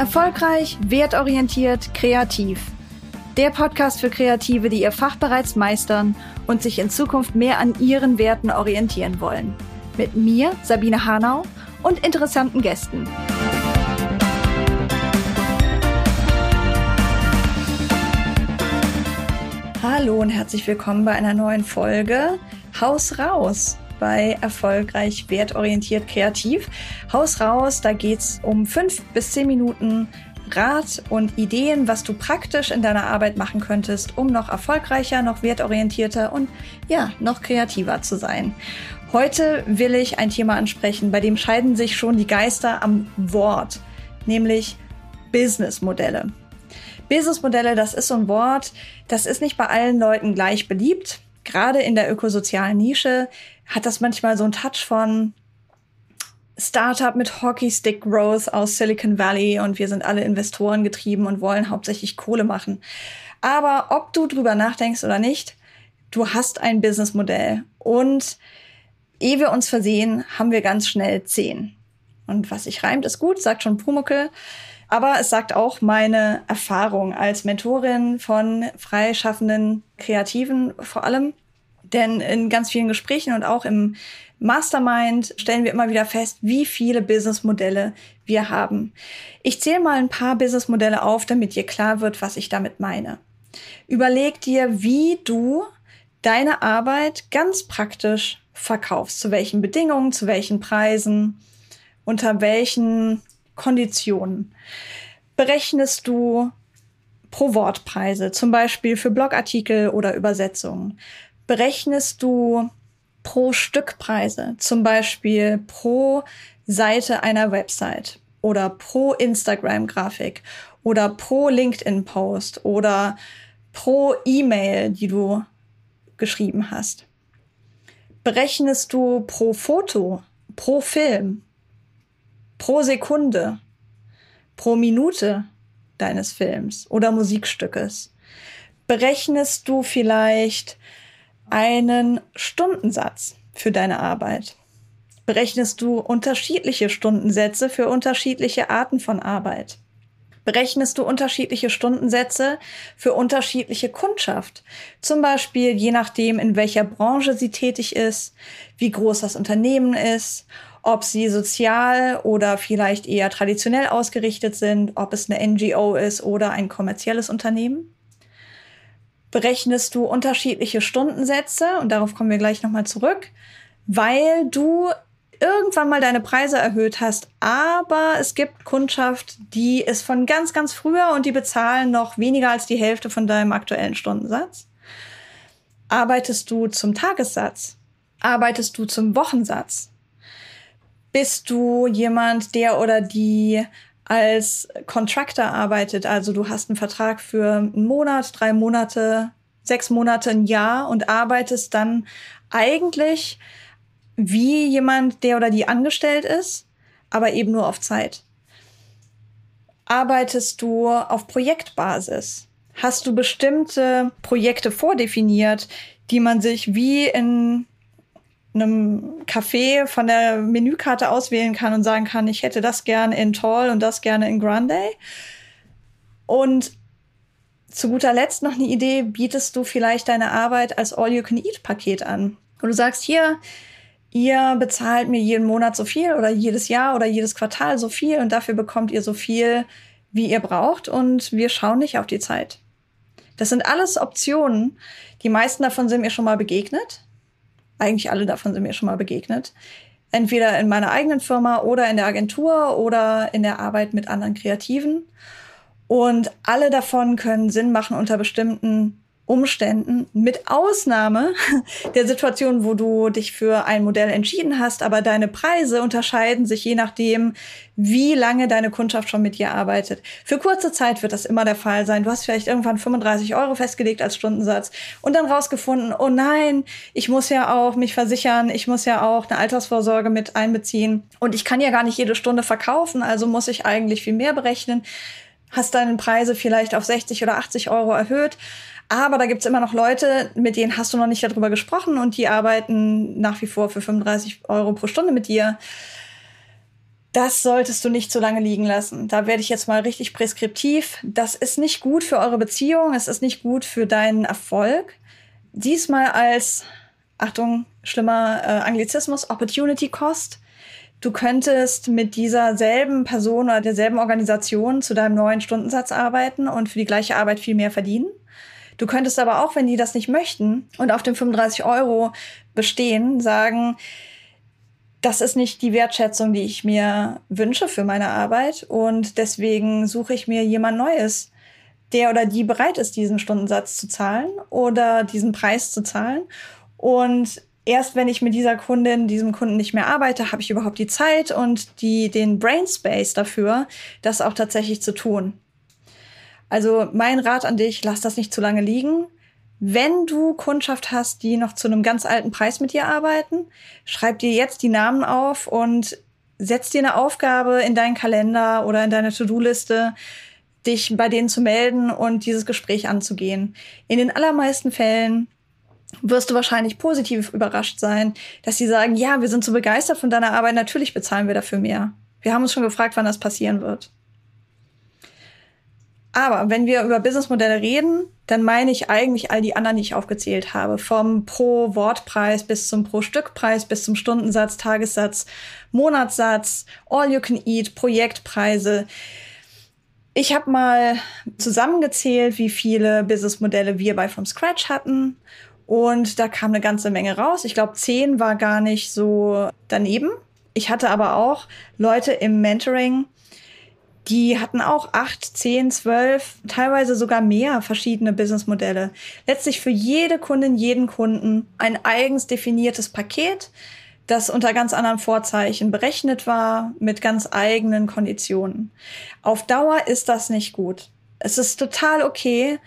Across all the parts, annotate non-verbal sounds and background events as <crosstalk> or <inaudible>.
Erfolgreich, wertorientiert, kreativ. Der Podcast für Kreative, die ihr Fach bereits meistern und sich in Zukunft mehr an ihren Werten orientieren wollen. Mit mir, Sabine Hanau, und interessanten Gästen. Hallo und herzlich willkommen bei einer neuen Folge Haus raus bei Erfolgreich Wertorientiert Kreativ. Haus raus, da geht's um fünf bis zehn Minuten Rat und Ideen, was du praktisch in deiner Arbeit machen könntest, um noch erfolgreicher, noch wertorientierter und ja, noch kreativer zu sein. Heute will ich ein Thema ansprechen, bei dem scheiden sich schon die Geister am Wort, nämlich Businessmodelle. Businessmodelle, das ist so ein Wort, das ist nicht bei allen Leuten gleich beliebt. Gerade in der ökosozialen Nische hat das manchmal so einen Touch von Startup mit Hockeystick Growth aus Silicon Valley und wir sind alle Investoren getrieben und wollen hauptsächlich Kohle machen. Aber ob du drüber nachdenkst oder nicht, du hast ein Businessmodell und ehe wir uns versehen, haben wir ganz schnell zehn. Und was sich reimt, ist gut, sagt schon Pumuckel. Aber es sagt auch meine Erfahrung als Mentorin von freischaffenden Kreativen vor allem. Denn in ganz vielen Gesprächen und auch im Mastermind stellen wir immer wieder fest, wie viele Businessmodelle wir haben. Ich zähle mal ein paar Businessmodelle auf, damit dir klar wird, was ich damit meine. Überleg dir, wie du deine Arbeit ganz praktisch verkaufst. Zu welchen Bedingungen, zu welchen Preisen, unter welchen Konditionen. Berechnest du pro Wortpreise, zum Beispiel für Blogartikel oder Übersetzungen? Berechnest du pro Stückpreise, zum Beispiel pro Seite einer Website oder pro Instagram-Grafik oder pro LinkedIn-Post oder pro E-Mail, die du geschrieben hast. Berechnest du pro Foto, pro Film, pro Sekunde, pro Minute deines Films oder Musikstückes? Berechnest du vielleicht einen Stundensatz für deine Arbeit? Berechnest du unterschiedliche Stundensätze für unterschiedliche Arten von Arbeit? Berechnest du unterschiedliche Stundensätze für unterschiedliche Kundschaft? Zum Beispiel je nachdem, in welcher Branche sie tätig ist, wie groß das Unternehmen ist, ob sie sozial oder vielleicht eher traditionell ausgerichtet sind, ob es eine NGO ist oder ein kommerzielles Unternehmen? Berechnest du unterschiedliche Stundensätze und darauf kommen wir gleich nochmal zurück, weil du irgendwann mal deine Preise erhöht hast, aber es gibt Kundschaft, die ist von ganz, ganz früher und die bezahlen noch weniger als die Hälfte von deinem aktuellen Stundensatz. Arbeitest du zum Tagessatz? Arbeitest du zum Wochensatz? Bist du jemand, der oder die als Contractor arbeitet. Also du hast einen Vertrag für einen Monat, drei Monate, sechs Monate, ein Jahr und arbeitest dann eigentlich wie jemand, der oder die angestellt ist, aber eben nur auf Zeit. Arbeitest du auf Projektbasis? Hast du bestimmte Projekte vordefiniert, die man sich wie in einem Café von der Menükarte auswählen kann und sagen kann, ich hätte das gerne in Tall und das gerne in Grande. Und zu guter Letzt noch eine Idee, bietest du vielleicht deine Arbeit als All-You-Can-Eat-Paket an. Und du sagst hier, ihr bezahlt mir jeden Monat so viel oder jedes Jahr oder jedes Quartal so viel und dafür bekommt ihr so viel, wie ihr braucht und wir schauen nicht auf die Zeit. Das sind alles Optionen. Die meisten davon sind mir schon mal begegnet. Eigentlich alle davon sind mir schon mal begegnet. Entweder in meiner eigenen Firma oder in der Agentur oder in der Arbeit mit anderen Kreativen. Und alle davon können Sinn machen unter bestimmten Umständen, mit Ausnahme <laughs> der Situation, wo du dich für ein Modell entschieden hast, aber deine Preise unterscheiden sich je nachdem, wie lange deine Kundschaft schon mit dir arbeitet. Für kurze Zeit wird das immer der Fall sein. Du hast vielleicht irgendwann 35 Euro festgelegt als Stundensatz und dann rausgefunden, oh nein, ich muss ja auch mich versichern, ich muss ja auch eine Altersvorsorge mit einbeziehen und ich kann ja gar nicht jede Stunde verkaufen, also muss ich eigentlich viel mehr berechnen. Hast deine Preise vielleicht auf 60 oder 80 Euro erhöht aber da gibt's immer noch Leute, mit denen hast du noch nicht darüber gesprochen und die arbeiten nach wie vor für 35 Euro pro Stunde mit dir. das solltest du nicht zu lange liegen lassen. Da werde ich jetzt mal richtig preskriptiv. Das ist nicht gut für eure Beziehung, es ist nicht gut für deinen Erfolg. Diesmal als, Achtung, schlimmer äh, Anglizismus, Opportunity Cost. Du könntest mit dieser selben Person oder derselben Organisation zu deinem neuen Stundensatz arbeiten und für die gleiche Arbeit viel mehr verdienen. Du könntest aber auch, wenn die das nicht möchten und auf den 35 Euro bestehen, sagen, das ist nicht die Wertschätzung, die ich mir wünsche für meine Arbeit und deswegen suche ich mir jemand Neues, der oder die bereit ist, diesen Stundensatz zu zahlen oder diesen Preis zu zahlen. Und erst wenn ich mit dieser Kundin, diesem Kunden nicht mehr arbeite, habe ich überhaupt die Zeit und die, den Brain Space dafür, das auch tatsächlich zu tun. Also mein Rat an dich, lass das nicht zu lange liegen. Wenn du Kundschaft hast, die noch zu einem ganz alten Preis mit dir arbeiten, schreib dir jetzt die Namen auf und setz dir eine Aufgabe in deinen Kalender oder in deine To-Do-Liste, dich bei denen zu melden und dieses Gespräch anzugehen. In den allermeisten Fällen wirst du wahrscheinlich positiv überrascht sein, dass sie sagen, ja, wir sind so begeistert von deiner Arbeit, natürlich bezahlen wir dafür mehr. Wir haben uns schon gefragt, wann das passieren wird. Aber wenn wir über Businessmodelle reden, dann meine ich eigentlich all die anderen, die ich aufgezählt habe. Vom Pro-Wortpreis bis zum Pro-Stückpreis, bis zum Stundensatz, Tagessatz, Monatssatz, All-You-Can-Eat, Projektpreise. Ich habe mal zusammengezählt, wie viele Businessmodelle wir bei From Scratch hatten. Und da kam eine ganze Menge raus. Ich glaube, zehn war gar nicht so daneben. Ich hatte aber auch Leute im Mentoring, die hatten auch acht, zehn, zwölf, teilweise sogar mehr verschiedene Businessmodelle. Letztlich für jede Kundin, jeden Kunden ein eigens definiertes Paket, das unter ganz anderen Vorzeichen berechnet war, mit ganz eigenen Konditionen. Auf Dauer ist das nicht gut. Es ist total okay,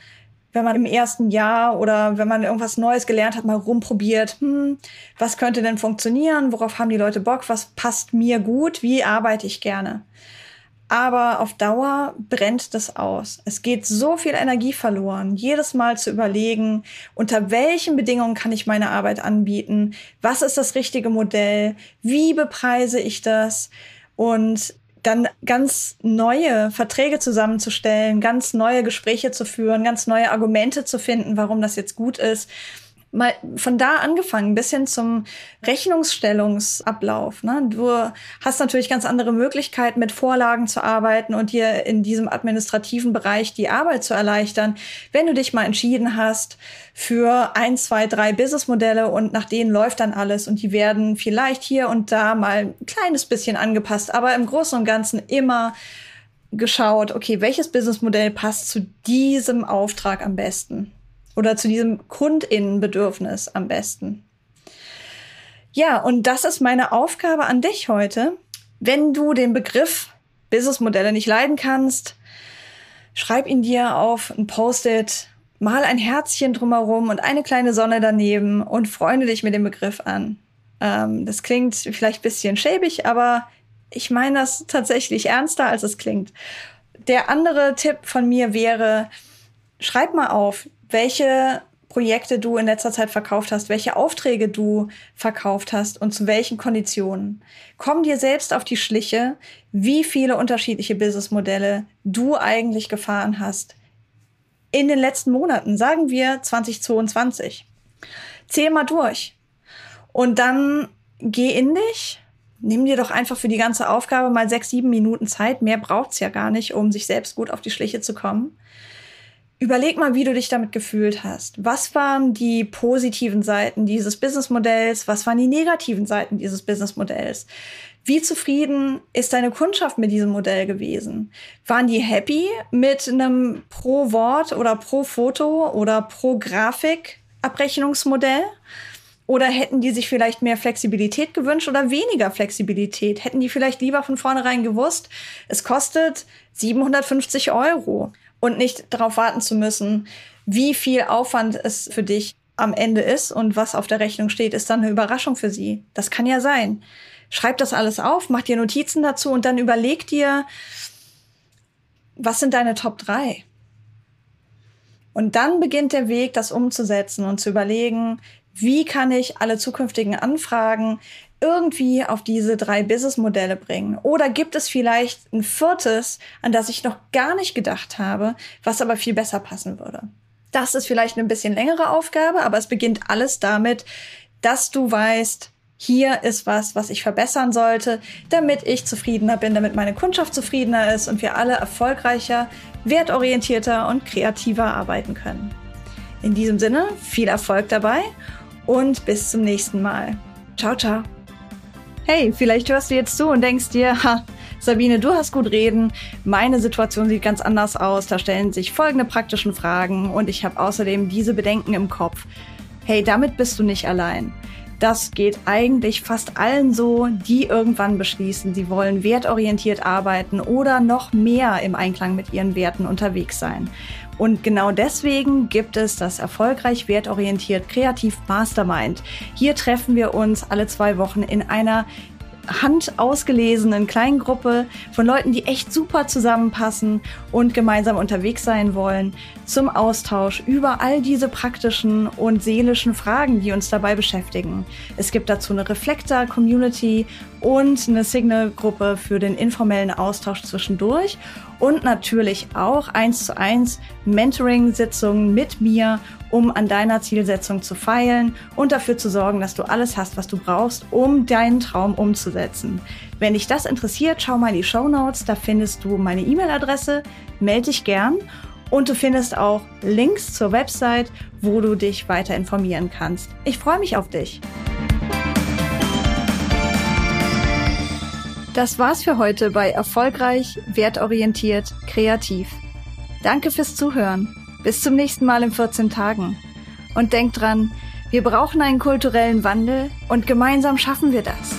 wenn man im ersten Jahr oder wenn man irgendwas Neues gelernt hat, mal rumprobiert, hm, was könnte denn funktionieren, worauf haben die Leute Bock, was passt mir gut, wie arbeite ich gerne aber auf Dauer brennt das aus. Es geht so viel Energie verloren, jedes Mal zu überlegen, unter welchen Bedingungen kann ich meine Arbeit anbieten, was ist das richtige Modell, wie bepreise ich das? Und dann ganz neue Verträge zusammenzustellen, ganz neue Gespräche zu führen, ganz neue Argumente zu finden, warum das jetzt gut ist mal von da angefangen bis hin zum Rechnungsstellungsablauf. Ne? Du hast natürlich ganz andere Möglichkeiten, mit Vorlagen zu arbeiten und dir in diesem administrativen Bereich die Arbeit zu erleichtern, wenn du dich mal entschieden hast für ein, zwei, drei Businessmodelle und nach denen läuft dann alles und die werden vielleicht hier und da mal ein kleines bisschen angepasst, aber im Großen und Ganzen immer geschaut, okay, welches Businessmodell passt zu diesem Auftrag am besten? Oder zu diesem Kundinnenbedürfnis am besten. Ja, und das ist meine Aufgabe an dich heute. Wenn du den Begriff Businessmodelle nicht leiden kannst, schreib ihn dir auf ein Post-it, mal ein Herzchen drumherum und eine kleine Sonne daneben und freunde dich mit dem Begriff an. Ähm, das klingt vielleicht ein bisschen schäbig, aber ich meine das tatsächlich ernster, als es klingt. Der andere Tipp von mir wäre, schreib mal auf, welche Projekte du in letzter Zeit verkauft hast, welche Aufträge du verkauft hast und zu welchen Konditionen. Komm dir selbst auf die Schliche, wie viele unterschiedliche Businessmodelle du eigentlich gefahren hast in den letzten Monaten, sagen wir 2022. Zähl mal durch. Und dann geh in dich, nimm dir doch einfach für die ganze Aufgabe mal sechs, sieben Minuten Zeit. Mehr braucht's ja gar nicht, um sich selbst gut auf die Schliche zu kommen. Überleg mal, wie du dich damit gefühlt hast. Was waren die positiven Seiten dieses Businessmodells? Was waren die negativen Seiten dieses Businessmodells? Wie zufrieden ist deine Kundschaft mit diesem Modell gewesen? Waren die happy mit einem pro Wort oder pro Foto oder pro Grafik Abrechnungsmodell? Oder hätten die sich vielleicht mehr Flexibilität gewünscht oder weniger Flexibilität? Hätten die vielleicht lieber von vornherein gewusst, es kostet 750 Euro und nicht darauf warten zu müssen, wie viel Aufwand es für dich am Ende ist und was auf der Rechnung steht, ist dann eine Überraschung für sie. Das kann ja sein. Schreib das alles auf, mach dir Notizen dazu und dann überleg dir, was sind deine Top 3? Und dann beginnt der Weg, das umzusetzen und zu überlegen, wie kann ich alle zukünftigen Anfragen irgendwie auf diese drei Businessmodelle bringen? Oder gibt es vielleicht ein viertes, an das ich noch gar nicht gedacht habe, was aber viel besser passen würde? Das ist vielleicht eine bisschen längere Aufgabe, aber es beginnt alles damit, dass du weißt, hier ist was, was ich verbessern sollte, damit ich zufriedener bin, damit meine Kundschaft zufriedener ist und wir alle erfolgreicher, wertorientierter und kreativer arbeiten können. In diesem Sinne, viel Erfolg dabei und bis zum nächsten Mal. Ciao, ciao. Hey, vielleicht hörst du jetzt zu und denkst dir, ha, Sabine, du hast gut reden. Meine Situation sieht ganz anders aus. Da stellen sich folgende praktischen Fragen und ich habe außerdem diese Bedenken im Kopf. Hey, damit bist du nicht allein. Das geht eigentlich fast allen so, die irgendwann beschließen, sie wollen wertorientiert arbeiten oder noch mehr im Einklang mit ihren Werten unterwegs sein. Und genau deswegen gibt es das erfolgreich wertorientiert Kreativ Mastermind. Hier treffen wir uns alle zwei Wochen in einer handausgelesenen kleinen Gruppe von Leuten, die echt super zusammenpassen und gemeinsam unterwegs sein wollen, zum Austausch über all diese praktischen und seelischen Fragen, die uns dabei beschäftigen. Es gibt dazu eine Reflektor-Community und eine Signal-Gruppe für den informellen Austausch zwischendurch und natürlich auch eins zu eins Mentoring-Sitzungen mit mir, um an deiner Zielsetzung zu feilen und dafür zu sorgen, dass du alles hast, was du brauchst, um deinen Traum umzusetzen. Wenn dich das interessiert, schau mal in die Show Notes, da findest du meine E-Mail-Adresse, melde dich gern und du findest auch Links zur Website, wo du dich weiter informieren kannst. Ich freue mich auf dich. Das war's für heute bei Erfolgreich, Wertorientiert, Kreativ. Danke fürs Zuhören. Bis zum nächsten Mal in 14 Tagen. Und denk dran, wir brauchen einen kulturellen Wandel und gemeinsam schaffen wir das.